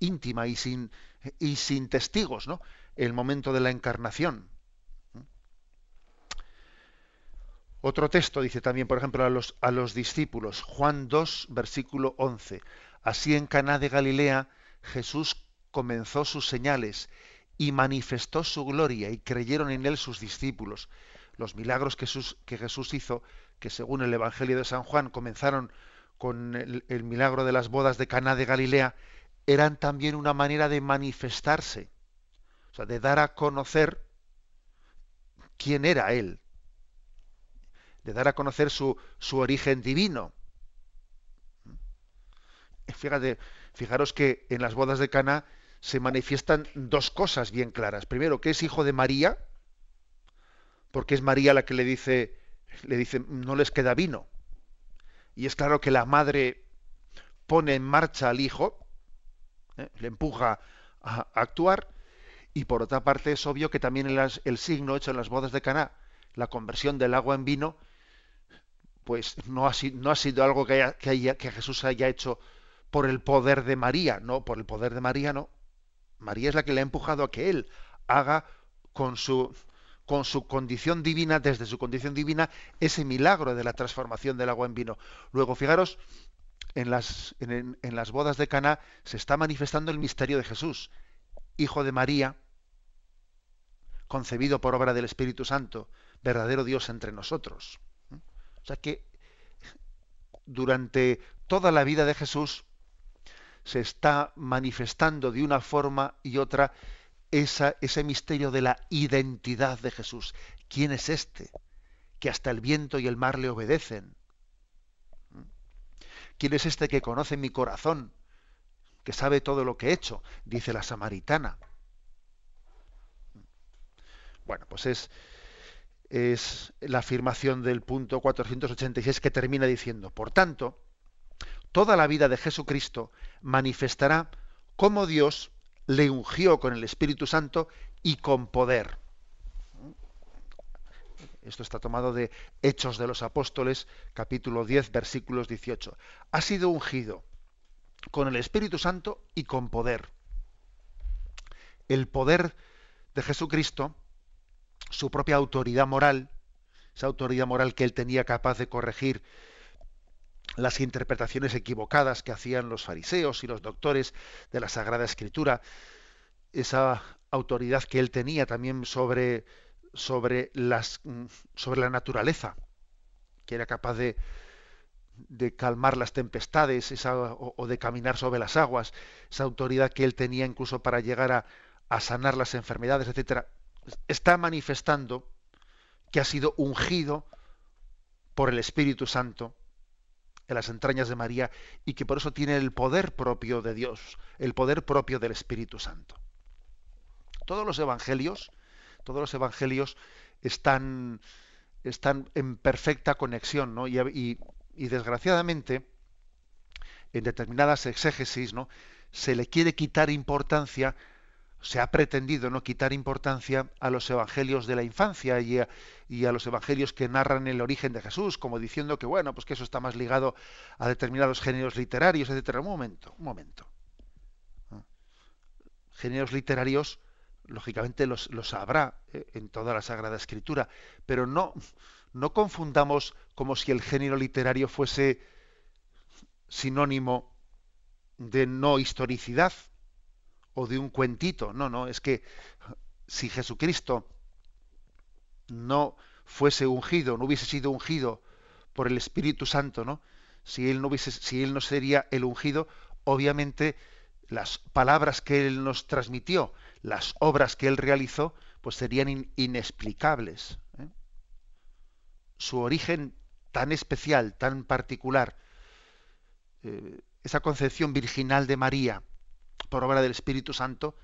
íntima y sin, y sin testigos, ¿no? El momento de la encarnación. Otro texto dice también, por ejemplo, a los, a los discípulos, Juan 2, versículo 11. Así en Caná de Galilea Jesús comenzó sus señales y manifestó su gloria y creyeron en él sus discípulos. Los milagros que Jesús, hizo, que según el Evangelio de San Juan comenzaron con el, milagro de las bodas de Caná de Galilea, eran también una manera de manifestarse, o sea, de dar a conocer quién era él, de dar a conocer su origen divino fíjate, fijaros que en las bodas de Cana se manifiestan dos cosas bien claras. Primero, que es hijo de María, porque es María la que le dice, le dice, no les queda vino. Y es claro que la madre pone en marcha al hijo, ¿eh? le empuja a, actuar, y por otra parte es obvio que también el, signo hecho en las bodas de Caná, la conversión del agua en vino, pues no ha, sido algo que Jesús haya hecho por el poder de María, no, por el poder de María no. María es la que le ha empujado a que él haga con su con su condición divina, desde su condición divina, ese milagro de la transformación del agua en vino. Luego, fijaros, en las, en, las bodas de Cana se está manifestando el misterio de Jesús, hijo de María, concebido por obra del Espíritu Santo, verdadero Dios entre nosotros. O sea que durante toda la vida de Jesús se está manifestando de una forma y otra ese misterio de la identidad de Jesús. ¿Quién es este? Que hasta el viento y el mar le obedecen. ¿Quién es este que conoce mi corazón? Que sabe todo lo que he hecho, dice la samaritana. Bueno, pues es, es la afirmación del punto 486 que termina diciendo, por tanto, toda la vida de Jesucristo manifestará cómo Dios le ungió con el Espíritu Santo y con poder. Esto está tomado de Hechos de los Apóstoles, capítulo 10, versículos 18. Ha sido ungido con el Espíritu Santo y con poder. El poder de Jesucristo, su propia autoridad moral, esa autoridad moral que él tenía capaz de corregir las interpretaciones equivocadas que hacían los fariseos y los doctores de la Sagrada Escritura, esa autoridad que él tenía también sobre sobre, las, mm, sobre la naturaleza, que era capaz de, de calmar las tempestades o, de caminar sobre las aguas, esa autoridad que él tenía incluso para llegar a, a sanar las enfermedades, etcétera, está manifestando que ha sido ungido por el Espíritu Santo en las entrañas de María y que por eso tiene el poder propio de Dios, el poder propio del Espíritu Santo. Todos los evangelios todos los evangelios están, están en perfecta conexión, ¿no? Y, desgraciadamente, en determinadas exégesis, ¿no? se le quiere quitar importancia, se ha pretendido no quitar importancia a los evangelios de la infancia y a, los evangelios que narran el origen de Jesús, como diciendo que bueno, pues que eso está más ligado a determinados géneros literarios, etcétera. Un momento, un momento. Géneros literarios lógicamente los, los habrá eh, en toda la Sagrada Escritura, pero no, no confundamos como si el género literario fuese sinónimo de no historicidad o de un cuentito. No, no, es que si Jesucristo no fuese ungido, no hubiese sido ungido por el Espíritu Santo, ¿no? Si él no si él no sería el ungido, obviamente las palabras que él nos transmitió, las obras que él realizó, pues serían inexplicables. ¿eh? Su origen tan especial, tan particular, eh, esa concepción virginal de María por obra del Espíritu Santo,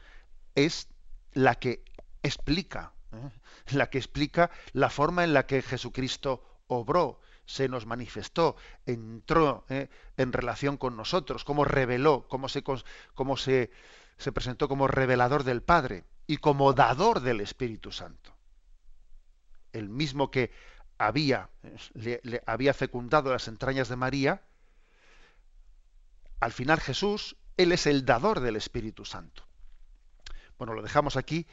es la que explica, ¿eh? la que explica la forma en la que Jesucristo obró, se nos manifestó, entró en relación con nosotros, cómo reveló, cómo se, cómo se se presentó como revelador del Padre y como dador del Espíritu Santo. El mismo que había, le, había fecundado las entrañas de María, al final Jesús, Él es el dador del Espíritu Santo. Bueno, lo dejamos aquí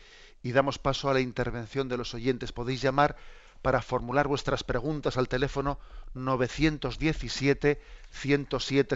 y damos paso a la intervención de los oyentes. Podéis llamar para formular vuestras preguntas al teléfono 917 107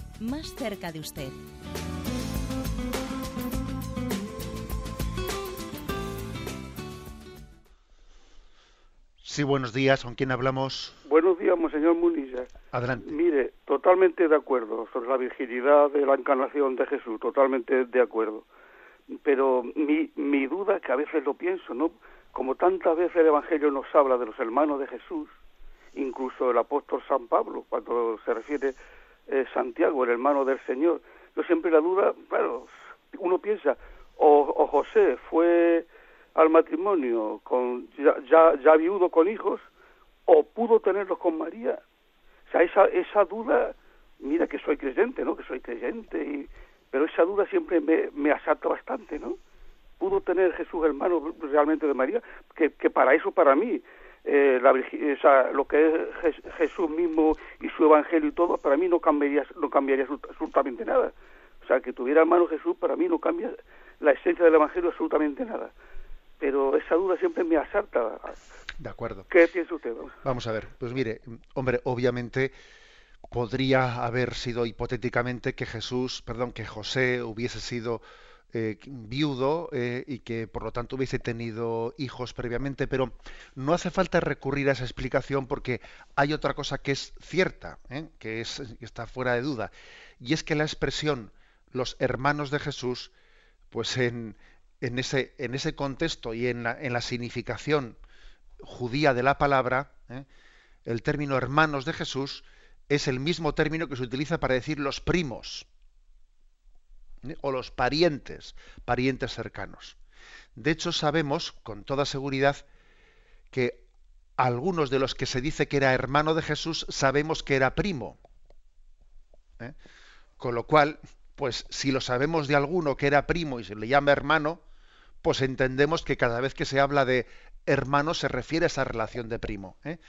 más cerca de usted. Sí, buenos días. ¿Con quién hablamos? Buenos días, Monseñor Munilla. Adelante. Mire, totalmente de acuerdo sobre la virginidad de la encarnación de Jesús, totalmente de acuerdo. Pero mi, mi duda, que a veces lo pienso, ¿no? Como tantas veces el Evangelio nos habla de los hermanos de Jesús, incluso el apóstol San Pablo, cuando se refiere eh, Santiago, el hermano del Señor, yo siempre la duda, claro, uno piensa, o, José fue al matrimonio con ya, ya, viudo con hijos o pudo tenerlos con María. O sea, esa, esa duda, mira que soy creyente, ¿no? Que soy creyente, pero esa duda siempre me, me asalta bastante, ¿no? ¿Pudo tener Jesús hermano realmente de María? Que, que para eso, para mí, eh, la, o sea, lo que es Jesús mismo y su evangelio y todo, para mí no cambiaría, no cambiaría absolutamente nada. O sea, que tuviera hermano Jesús, para mí no cambia la esencia del evangelio absolutamente nada pero esa duda siempre me asalta. De acuerdo. ¿Qué piensa usted? Vamos a ver, pues mire, hombre, obviamente podría haber sido hipotéticamente que Jesús, perdón, que José hubiese sido eh, viudo eh, y que por lo tanto hubiese tenido hijos previamente, pero no hace falta recurrir a esa explicación porque hay otra cosa que es cierta, ¿eh? que, es, que está fuera de duda, y es que la expresión los hermanos de Jesús, pues en, en ese, en ese contexto y en la, en la significación judía de la palabra, el término hermanos de Jesús es el mismo término que se utiliza para decir los primos ¿eh? o los parientes, parientes cercanos. De hecho, sabemos con toda seguridad que algunos de los que se dice que era hermano de Jesús sabemos que era primo. ¿eh? Con lo cual, pues si lo sabemos de alguno que era primo y se le llama hermano, pues entendemos que cada vez que se habla de hermano se refiere a esa relación de primo. ¿eh?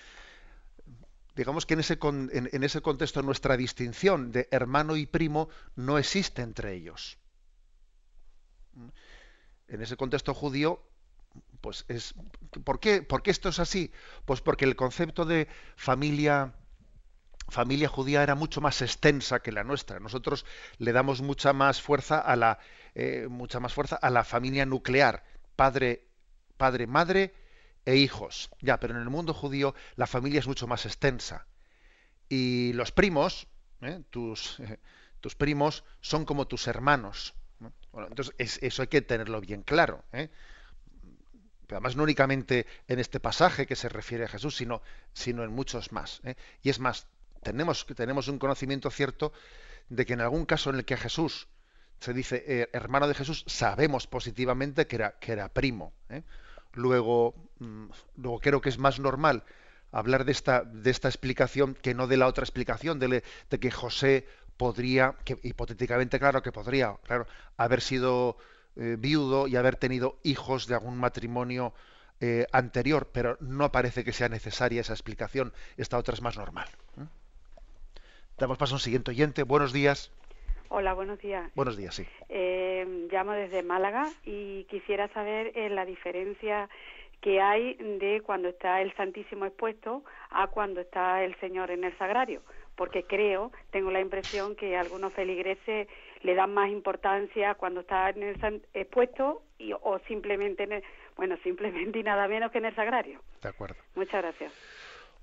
Digamos que en ese, en, ese contexto nuestra distinción de hermano y primo no existe entre ellos. En ese contexto judío, pues es. ¿Por qué, ¿Por qué esto es así? Pues porque el concepto de familia familia judía era mucho más extensa que la nuestra. Nosotros le damos mucha más fuerza a la eh, mucha más fuerza a la familia nuclear, padre, padre, madre e hijos. Ya, pero en el mundo judío la familia es mucho más extensa. Y los primos, ¿eh? tus, eh, tus primos, son como tus hermanos. entonces eso hay que tenerlo bien claro. Pero además no únicamente en este pasaje que se refiere a Jesús, sino, sino en muchos más. Y es más, tenemos, tenemos un conocimiento cierto de que en algún caso en el que Jesús se dice eh, hermano de Jesús, sabemos positivamente que era, que era primo. ¿eh? Luego, luego creo que es más normal hablar de esta, de esta explicación que no de la otra explicación, de, de que José podría, que hipotéticamente, claro que podría, claro, haber sido eh, viudo y haber tenido hijos de algún matrimonio anterior, pero no parece que sea necesaria esa explicación. Esta otra es más normal. Damos paso a un siguiente oyente. Buenos días. Hola, buenos días. Buenos días, sí. Eh, llamo desde Málaga y quisiera saber eh, la diferencia que hay de cuando está el Santísimo expuesto a cuando está el Señor en el Sagrario, porque creo, tengo la impresión que algunos feligreses le dan más importancia cuando está en el expuesto y, o simplemente, en bueno, simplemente y nada menos que en el Sagrario. De acuerdo. Muchas gracias.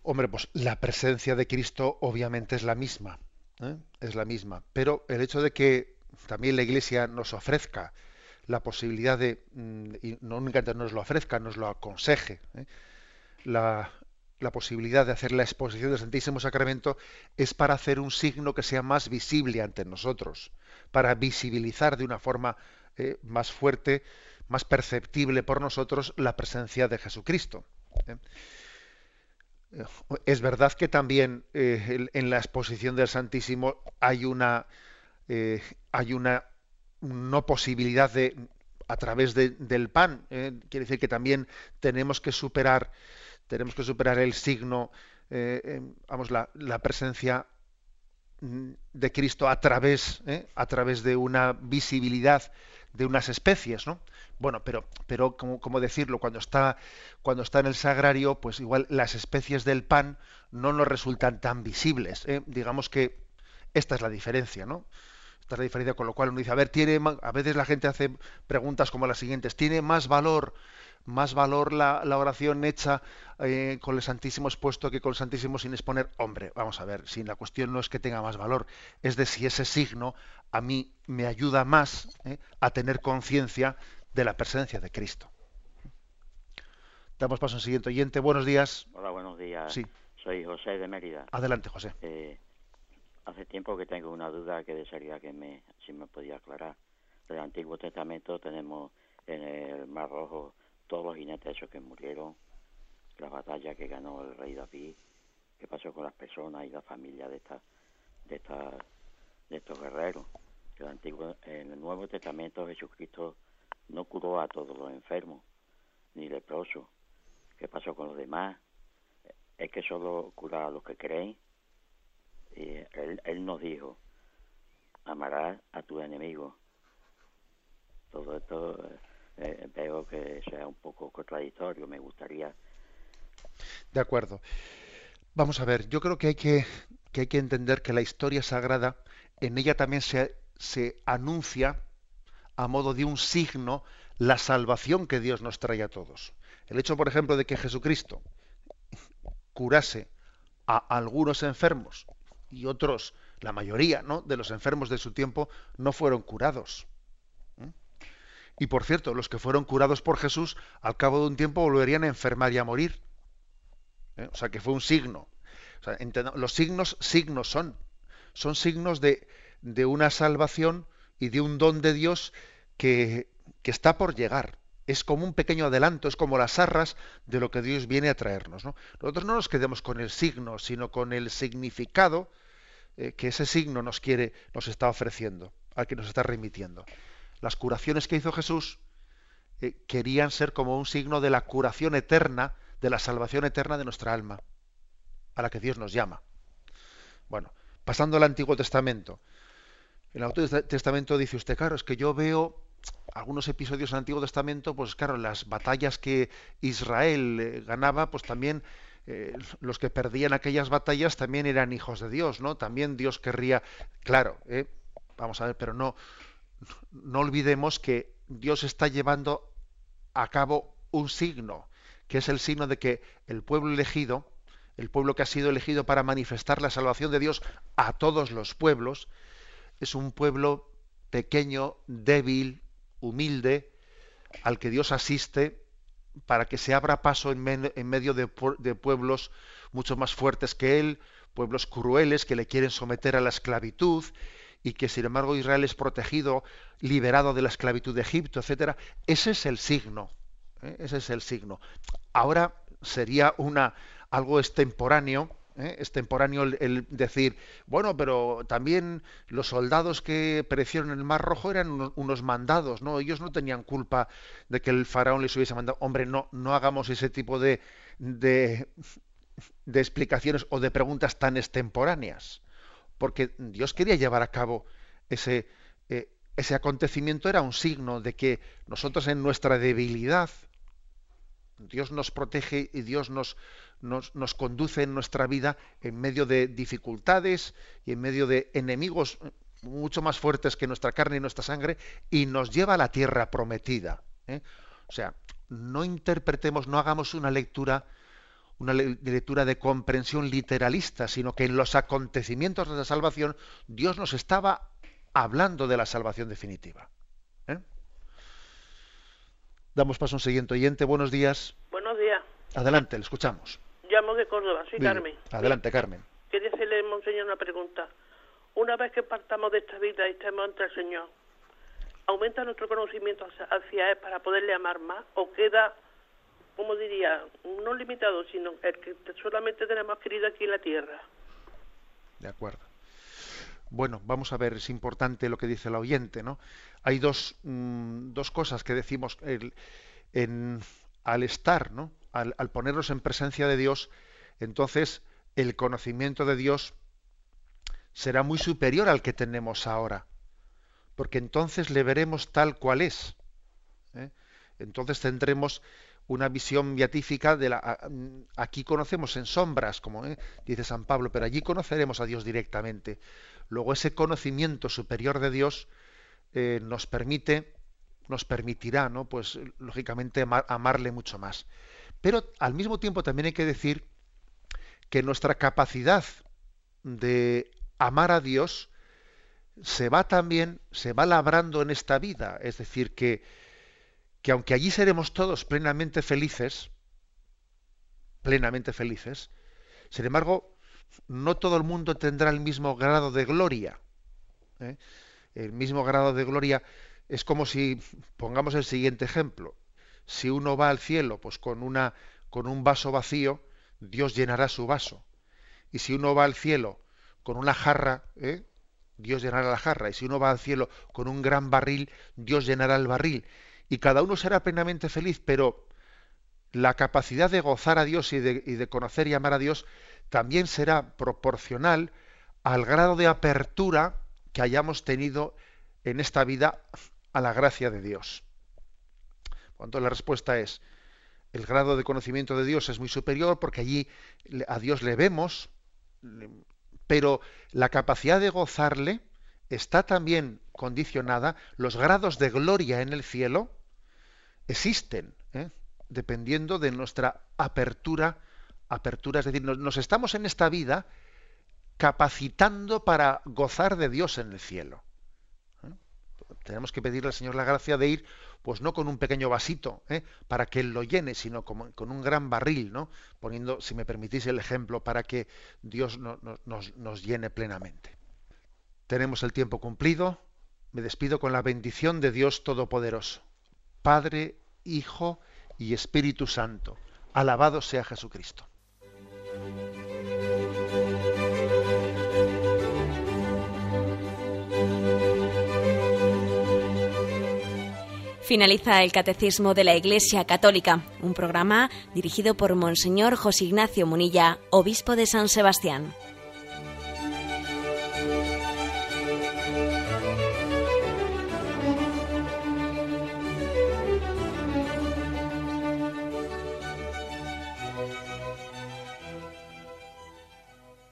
Hombre, pues la presencia de Cristo obviamente es la misma ¿eh? es la misma. Pero el hecho de que también la Iglesia nos ofrezca la posibilidad de, mm, y no únicamente nos lo ofrezca, nos lo aconseje, ¿eh? la, la, posibilidad de hacer la exposición del Santísimo Sacramento es para hacer un signo que sea más visible ante nosotros, para visibilizar de una forma eh, más fuerte, más perceptible por nosotros la presencia de Jesucristo. Es verdad que también eh, en la exposición del Santísimo hay una eh, hay una no posibilidad de a través del pan. Eh, quiere decir que también tenemos que superar tenemos que superar el signo, vamos la, la, presencia mm, de Cristo a través a través de una visibilidad de unas especies, ¿no? Bueno, pero, pero como, decirlo, cuando está, cuando está en el sagrario, pues igual las especies del pan no nos resultan tan visibles. ¿eh? Digamos que esta es la diferencia, ¿no? La diferencia, con lo cual uno dice, a ver, tiene a veces la gente hace preguntas como las siguientes, ¿tiene más valor más valor la, oración hecha eh, con el Santísimo expuesto que con el Santísimo sin exponer. Hombre, vamos a ver, si la cuestión no es que tenga más valor, es de si ese signo a mí me ayuda más eh, a tener conciencia de la presencia de Cristo. Damos paso al siguiente oyente. Buenos días. Hola, buenos días. Sí. Soy José de Mérida. Adelante, José. Eh, hace tiempo que tengo una duda que desearía que me, si me podía aclarar. Del Antiguo Testamento tenemos en el Mar Rojo todos los jinetes esos que murieron, la batalla que ganó el rey David, qué pasó con las personas y la familia de esta, de de estos guerreros. En el Nuevo Testamento Jesucristo no curó a todos los enfermos, ni leprosos. ¿Qué pasó con los demás? Es que solo cura a los que creen. Y él, nos dijo, amarás a tu enemigo. Todo esto eh, veo que sea un poco contradictorio, me gustaría. De acuerdo. Vamos a ver, yo creo que hay que, que hay que entender que la historia sagrada, en ella también se, se anuncia a modo de un signo la salvación que Dios nos trae a todos. El hecho, por ejemplo, de que Jesucristo curase a algunos enfermos y otros, la mayoría ¿no? de los enfermos de su tiempo, no fueron curados. Y por cierto, los que fueron curados por Jesús, al cabo de un tiempo volverían a enfermar y a morir. ¿Eh? O sea, que fue un signo. los signos, signos son. Son signos de, de, una salvación y de un don de Dios que, que, está por llegar. Es como un pequeño adelanto, es como las arras de lo que Dios viene a traernos. Nosotros no nos quedemos con el signo, sino con el significado eh, que ese signo nos quiere, nos está ofreciendo, al que nos está remitiendo. Las curaciones que hizo Jesús eh, querían ser como un signo de la curación eterna, de la salvación eterna de nuestra alma, a la que Dios nos llama. Bueno, pasando al Antiguo Testamento. En el Antiguo Testamento dice usted, claro, es que yo veo algunos episodios del Antiguo Testamento, pues claro, las batallas que Israel eh, ganaba, pues también eh, los que perdían aquellas batallas también eran hijos de Dios, ¿no? También Dios querría, claro, vamos a ver, pero no, no olvidemos que Dios está llevando a cabo un signo, que es el signo de que el pueblo elegido, el pueblo que ha sido elegido para manifestar la salvación de Dios a todos los pueblos, es un pueblo pequeño, débil, humilde, al que Dios asiste para que se abra paso en, medio de, pueblos mucho más fuertes que él, pueblos crueles que le quieren someter a la esclavitud y que sin embargo Israel es protegido, liberado de la esclavitud de Egipto, etcétera, ese es el signo. ¿eh? Ese es el signo. Ahora sería una algo extemporáneo, ¿eh? extemporáneo el, decir, bueno, pero también los soldados que perecieron en el Mar Rojo eran unos, mandados, ¿no? Ellos no tenían culpa de que el faraón les hubiese mandado. Hombre, no, no hagamos ese tipo de, de, de explicaciones o de preguntas tan extemporáneas porque Dios quería llevar a cabo ese, eh, ese acontecimiento, era un signo de que nosotros en nuestra debilidad, Dios nos protege y Dios nos, nos, nos, conduce en nuestra vida en medio de dificultades y en medio de enemigos mucho más fuertes que nuestra carne y nuestra sangre y nos lleva a la tierra prometida. ¿eh? O sea, no interpretemos, no hagamos una lectura una lectura de comprensión literalista, sino que en los acontecimientos de la salvación Dios nos estaba hablando de la salvación definitiva. Damos paso a un siguiente oyente. Buenos días. Buenos días. Adelante, le escuchamos. Llamo de Córdoba, soy Carmen. Adelante, Carmen. Quería hacerle, Monseñor, una pregunta. Una vez que partamos de esta vida y estemos ante el Señor, ¿aumenta nuestro conocimiento hacia Él para poderle amar más o queda como diría, no limitado, sino el que solamente tenemos querido aquí en la tierra. De acuerdo. Bueno, vamos a ver, es importante lo que dice el oyente, ¿no? Hay dos, mm, dos cosas que decimos en, al estar, ¿no? Al, al ponernos en presencia de Dios, entonces el conocimiento de Dios será muy superior al que tenemos ahora, porque entonces le veremos tal cual es. ¿eh? Entonces tendremos una visión beatífica de la aquí conocemos en sombras como ¿eh? dice San Pablo pero allí conoceremos a Dios directamente. Luego ese conocimiento superior de Dios eh, nos permite nos permitirá no pues lógicamente amarle mucho más. Pero al mismo tiempo también hay que decir que nuestra capacidad de amar a Dios se va también se va labrando en esta vida. Es decir que que aunque allí seremos todos plenamente felices, plenamente felices, sin embargo, no todo el mundo tendrá el mismo grado de gloria. ¿eh? El mismo grado de gloria es como si, pongamos el siguiente ejemplo, si uno va al cielo pues con, una, con un vaso vacío, Dios llenará su vaso. Y si uno va al cielo con una jarra, ¿eh? Dios llenará la jarra. Y si uno va al cielo con un gran barril, Dios llenará el barril y cada uno será plenamente feliz, pero la capacidad de gozar a Dios y de, conocer y amar a Dios también será proporcional al grado de apertura que hayamos tenido en esta vida a la gracia de Dios. Cuando la respuesta es, el grado de conocimiento de Dios es muy superior porque allí a Dios le vemos, pero la capacidad de gozarle está también condicionada, los grados de gloria en el cielo existen, ¿eh? dependiendo de nuestra apertura, apertura, es decir, nos, estamos en esta vida capacitando para gozar de Dios en el cielo. ¿eh? Tenemos que pedirle al Señor la gracia de ir, pues no con un pequeño vasito, ¿eh? para que Él lo llene, sino con, un gran barril, ¿no? Poniendo, si me permitís el ejemplo, para que Dios nos, nos llene plenamente. Tenemos el tiempo cumplido. Me despido con la bendición de Dios Todopoderoso. Padre, Hijo y Espíritu Santo. Alabado sea Jesucristo. Finaliza el Catecismo de la Iglesia Católica, un programa dirigido por Monseñor José Ignacio Munilla, obispo de San Sebastián.